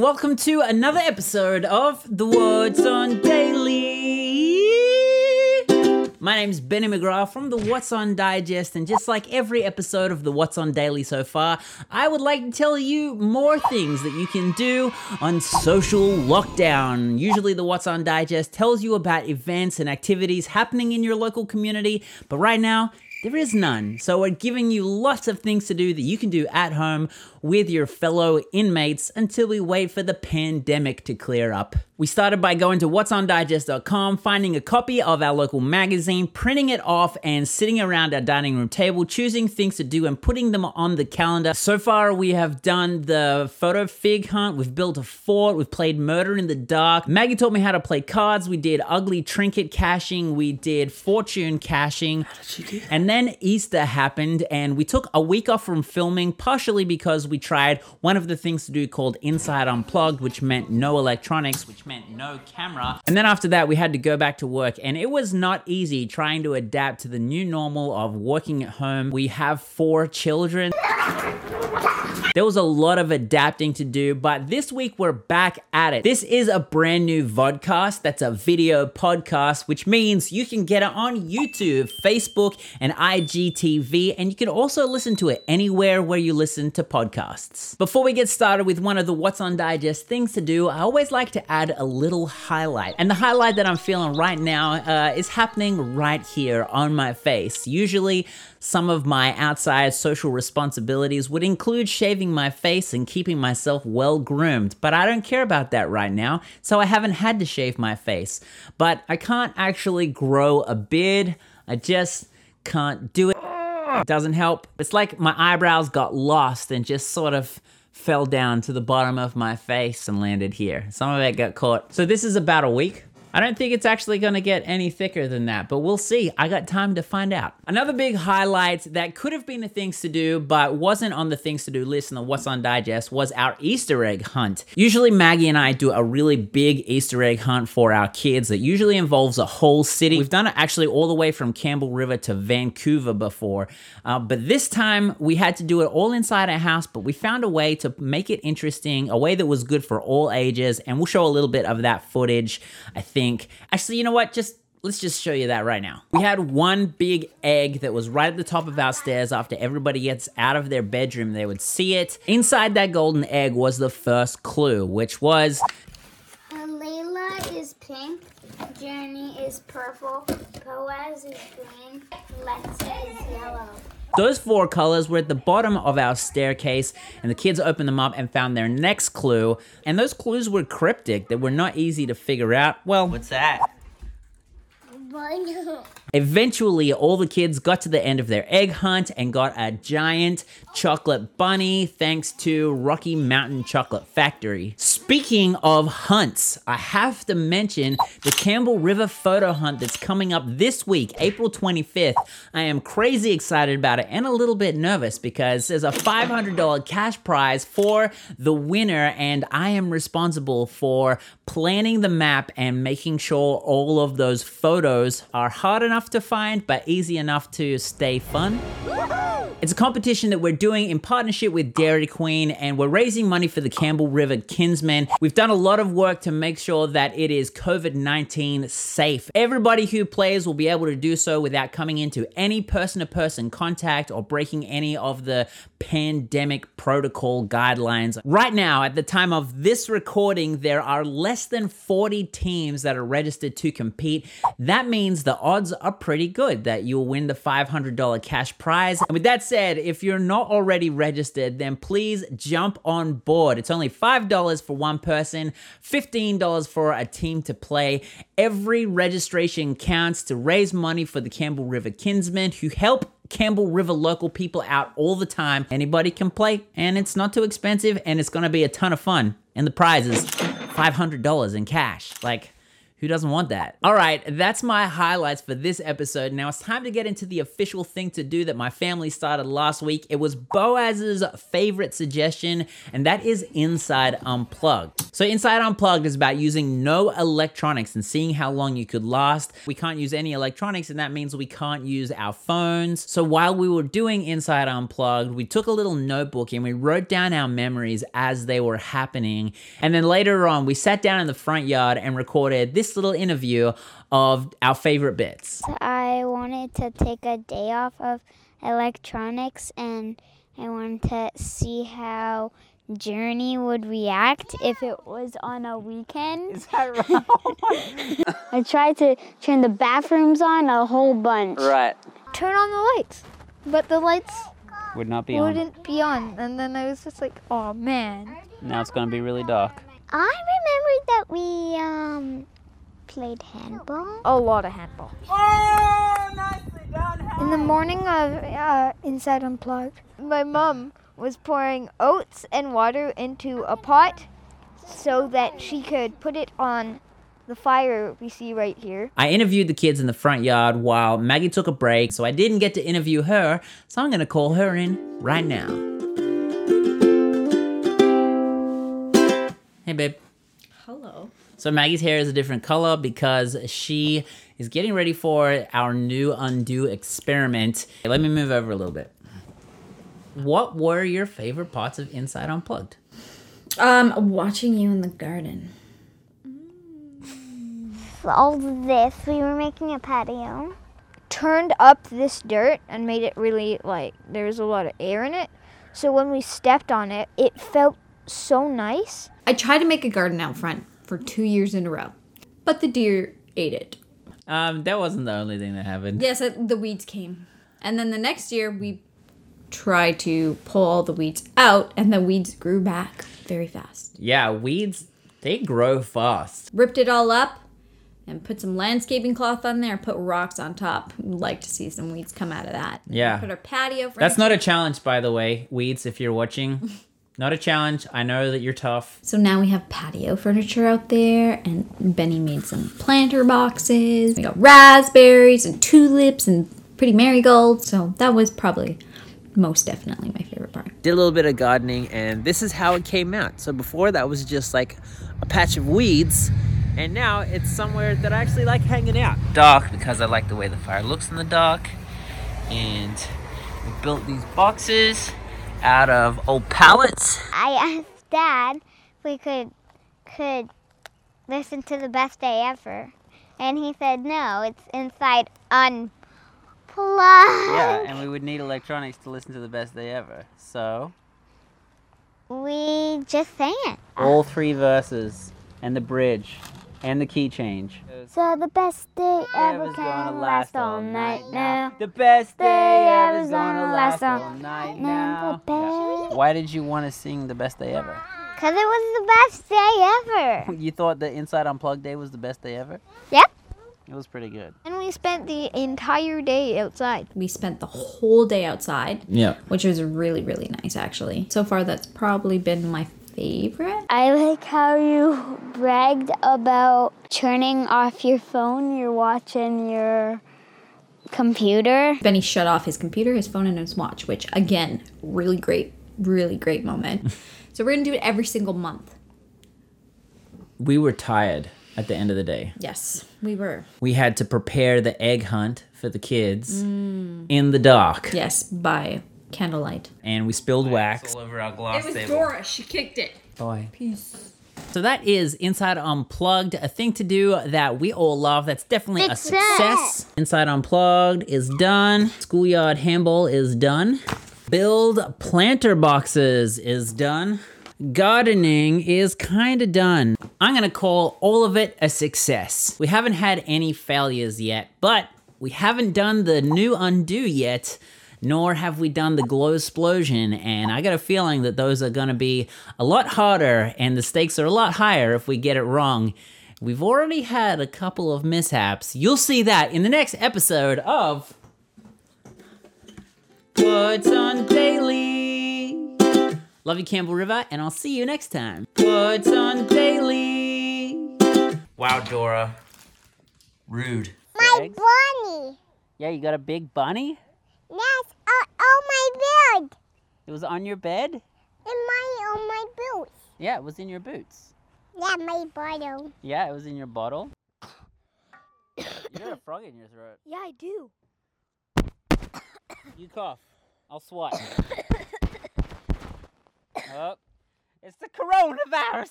Welcome to another episode of The What's On Daily. My name's Benny McGrath from the What's On Digest, and just like every episode of the What's On Daily so far, I would like to tell you more things that you can do on social lockdown. Usually, the What's On Digest tells you about events and activities happening in your local community, but right now, there is none. So we're giving you lots of things to do that you can do at home with your fellow inmates until we wait for the pandemic to clear up. We started by going to whatsondigest.com, finding a copy of our local magazine, printing it off, and sitting around our dining room table, choosing things to do and putting them on the calendar. So far, we have done the photo fig hunt, we've built a fort, we've played Murder in the Dark. Maggie taught me how to play cards, we did ugly trinket caching, we did fortune caching. And then Easter happened, and we took a week off from filming, partially because we tried one of the things to do called Inside Unplugged, which meant no electronics, which meant no camera. And then after that, we had to go back to work, and it was not easy trying to adapt to the new normal of working at home. We have four children. There was a lot of adapting to do, but this week we're back at it. This is a brand new vodcast. That's a video podcast, which means you can get it on YouTube, Facebook, and IGTV, and you can also listen to it anywhere where you listen to podcasts. Before we get started with one of the What's on Digest things to do, I always like to add a little highlight. And the highlight that I'm feeling right now uh, is happening right here on my face. Usually, some of my outside social responsibilities would include shaving my face and keeping myself well groomed, but I don't care about that right now, so I haven't had to shave my face. But I can't actually grow a beard, I just can't do it. It doesn't help. It's like my eyebrows got lost and just sort of fell down to the bottom of my face and landed here. Some of it got caught. So this is about a week. I don't think it's actually going to get any thicker than that, but we'll see. I got time to find out. Another big highlight that could have been the things to do, but wasn't on the things to do list in the What's on Digest was our Easter egg hunt. Usually, Maggie and I do a really big Easter egg hunt for our kids that usually involves a whole city. We've done it actually all the way from Campbell River to Vancouver before, uh, but this time we had to do it all inside our house, but we found a way to make it interesting, a way that was good for all ages, and we'll show a little bit of that footage, I think think. Actually, you know what? Just let's just show you that right now. We had one big egg that was right at the top of our stairs after everybody gets out of their bedroom, they would see it. Inside that golden egg was the first clue, which was Uh, Layla is pink, Journey is purple, Boaz is green, Lexi is yellow. Those four colors were at the bottom of our staircase, and the kids opened them up and found their next clue. And those clues were cryptic, they were not easy to figure out. Well, What's that? Eventually, all the kids got to the end of their egg hunt and got a giant chocolate bunny thanks to Rocky Mountain Chocolate Factory. Speaking of hunts, I have to mention the Campbell River photo hunt that's coming up this week, April 25th. I am crazy excited about it and a little bit nervous because there's a $500 cash prize for the winner, and I am responsible for planning the map and making sure all of those photos are hard enough to find but easy enough to stay fun. It's a competition that we're doing in partnership with Dairy Queen, and we're raising money for the Campbell River Kinsmen. We've done a lot of work to make sure that it is COVID 19 safe. Everybody who plays will be able to do so without coming into any person to person contact or breaking any of the pandemic protocol guidelines. Right now, at the time of this recording, there are less than 40 teams that are registered to compete. That means the odds are pretty good that you'll win the $500 cash prize. And with that said, if you're not already registered, then please jump on board. It's only $5 for one person, $15 for a team to play. Every registration counts to raise money for the Campbell River Kinsmen who help Campbell River local people out all the time. Anybody can play, and it's not too expensive, and it's gonna be a ton of fun. And the prize is $500 in cash. Like, who doesn't want that? All right, that's my highlights for this episode. Now it's time to get into the official thing to do that my family started last week. It was Boaz's favorite suggestion, and that is Inside Unplugged. So, Inside Unplugged is about using no electronics and seeing how long you could last. We can't use any electronics, and that means we can't use our phones. So, while we were doing Inside Unplugged, we took a little notebook and we wrote down our memories as they were happening. And then later on, we sat down in the front yard and recorded this little interview of our favorite bits. I wanted to take a day off of electronics and I wanted to see how Journey would react if it was on a weekend. Is that right? I tried to turn the bathrooms on a whole bunch. right. turn on the lights. But the lights Would not be wouldn't be on. And then I was just like, oh man. Now it's going to be really dark. I remembered that we um played handball. A lot of handball. In the morning of uh, Inside Unplugged, my mom was pouring oats and water into a pot so that she could put it on the fire we see right here. I interviewed the kids in the front yard while Maggie took a break, so I didn't get to interview her, so I'm gonna call her in right now. Hey, babe. Hello. So Maggie's hair is a different color because she is getting ready for our new undo experiment. Let me move over a little bit. What were your favorite parts of Inside Unplugged? Um, watching you in the garden. All this, we were making a patio. Turned up this dirt and made it really like there was a lot of air in it. So when we stepped on it, it felt so nice. I tried to make a garden out front for two years in a row, but the deer ate it. Um, that wasn't the only thing that happened. Yes, uh, the weeds came. And then the next year, we tried to pull all the weeds out, and the weeds grew back very fast. Yeah, weeds, they grow fast. Ripped it all up and put some landscaping cloth on there, put rocks on top. We'd like to see some weeds come out of that. Yeah. Put our patio. For. That's not a challenge, by the way, weeds, if you're watching. Not a challenge. I know that you're tough. So now we have patio furniture out there, and Benny made some planter boxes. We got raspberries and tulips and pretty marigolds. So that was probably most definitely my favorite part. Did a little bit of gardening, and this is how it came out. So before that was just like a patch of weeds, and now it's somewhere that I actually like hanging out. Dark because I like the way the fire looks in the dark, and we built these boxes out of old pallets. I asked Dad if we could could listen to the best day ever, and he said no. It's inside unplugged. Yeah, and we would need electronics to listen to the best day ever. So We just sang it. all three verses, and the bridge, and the key change. So the best day ever Ever's can gonna last all night now. The best Day ever ever's ever's gonna gonna last last all night Now the now. best. Why did you want to sing the best day ever? Cause it was the best day ever. You thought the Inside Unplugged day was the best day ever? Yep. It was pretty good. And we spent the entire day outside. We spent the whole day outside, Yeah. which was really, really nice actually. So far, that's probably been my favorite. I like how you bragged about turning off your phone. You're watching your computer. Benny shut off his computer, his phone, and his watch, which again, really great, really great moment. so we're gonna do it every single month. We were tired at the end of the day. Yes, we were. We had to prepare the egg hunt for the kids in the dark. Yes, by candlelight. And we spilled wax all over our glass table. Dora. She kicked it. Boy. Peace. So that is Inside Unplugged, a thing to do that we all love. That's definitely a Success. success. Inside Unplugged is done. Schoolyard handball is done. Build planter boxes is done. Gardening is kind of done. I'm going to call all of it a success. We haven't had any failures yet, but we haven't done the new undo yet nor have we done the glow explosion. And i got a feeling that those are going to be a lot harder and the stakes are a lot higher if we get it wrong. We've already had a couple of mishaps. You'll see that in the next episode of what's on daily. Love you campbell river and i'll see you next time. What's on daily. Wow dora. Rude. My bunny. yeah you got a big bunny Yes, uh, on my bed. It was on your bed In my on my boots. Yeah, it was in your boots. Yeah, my bottle. Yeah, it was in your bottle. you got a frog in your throat. Yeah, I do. You cough. I'll swat. oh, it's the coronavirus.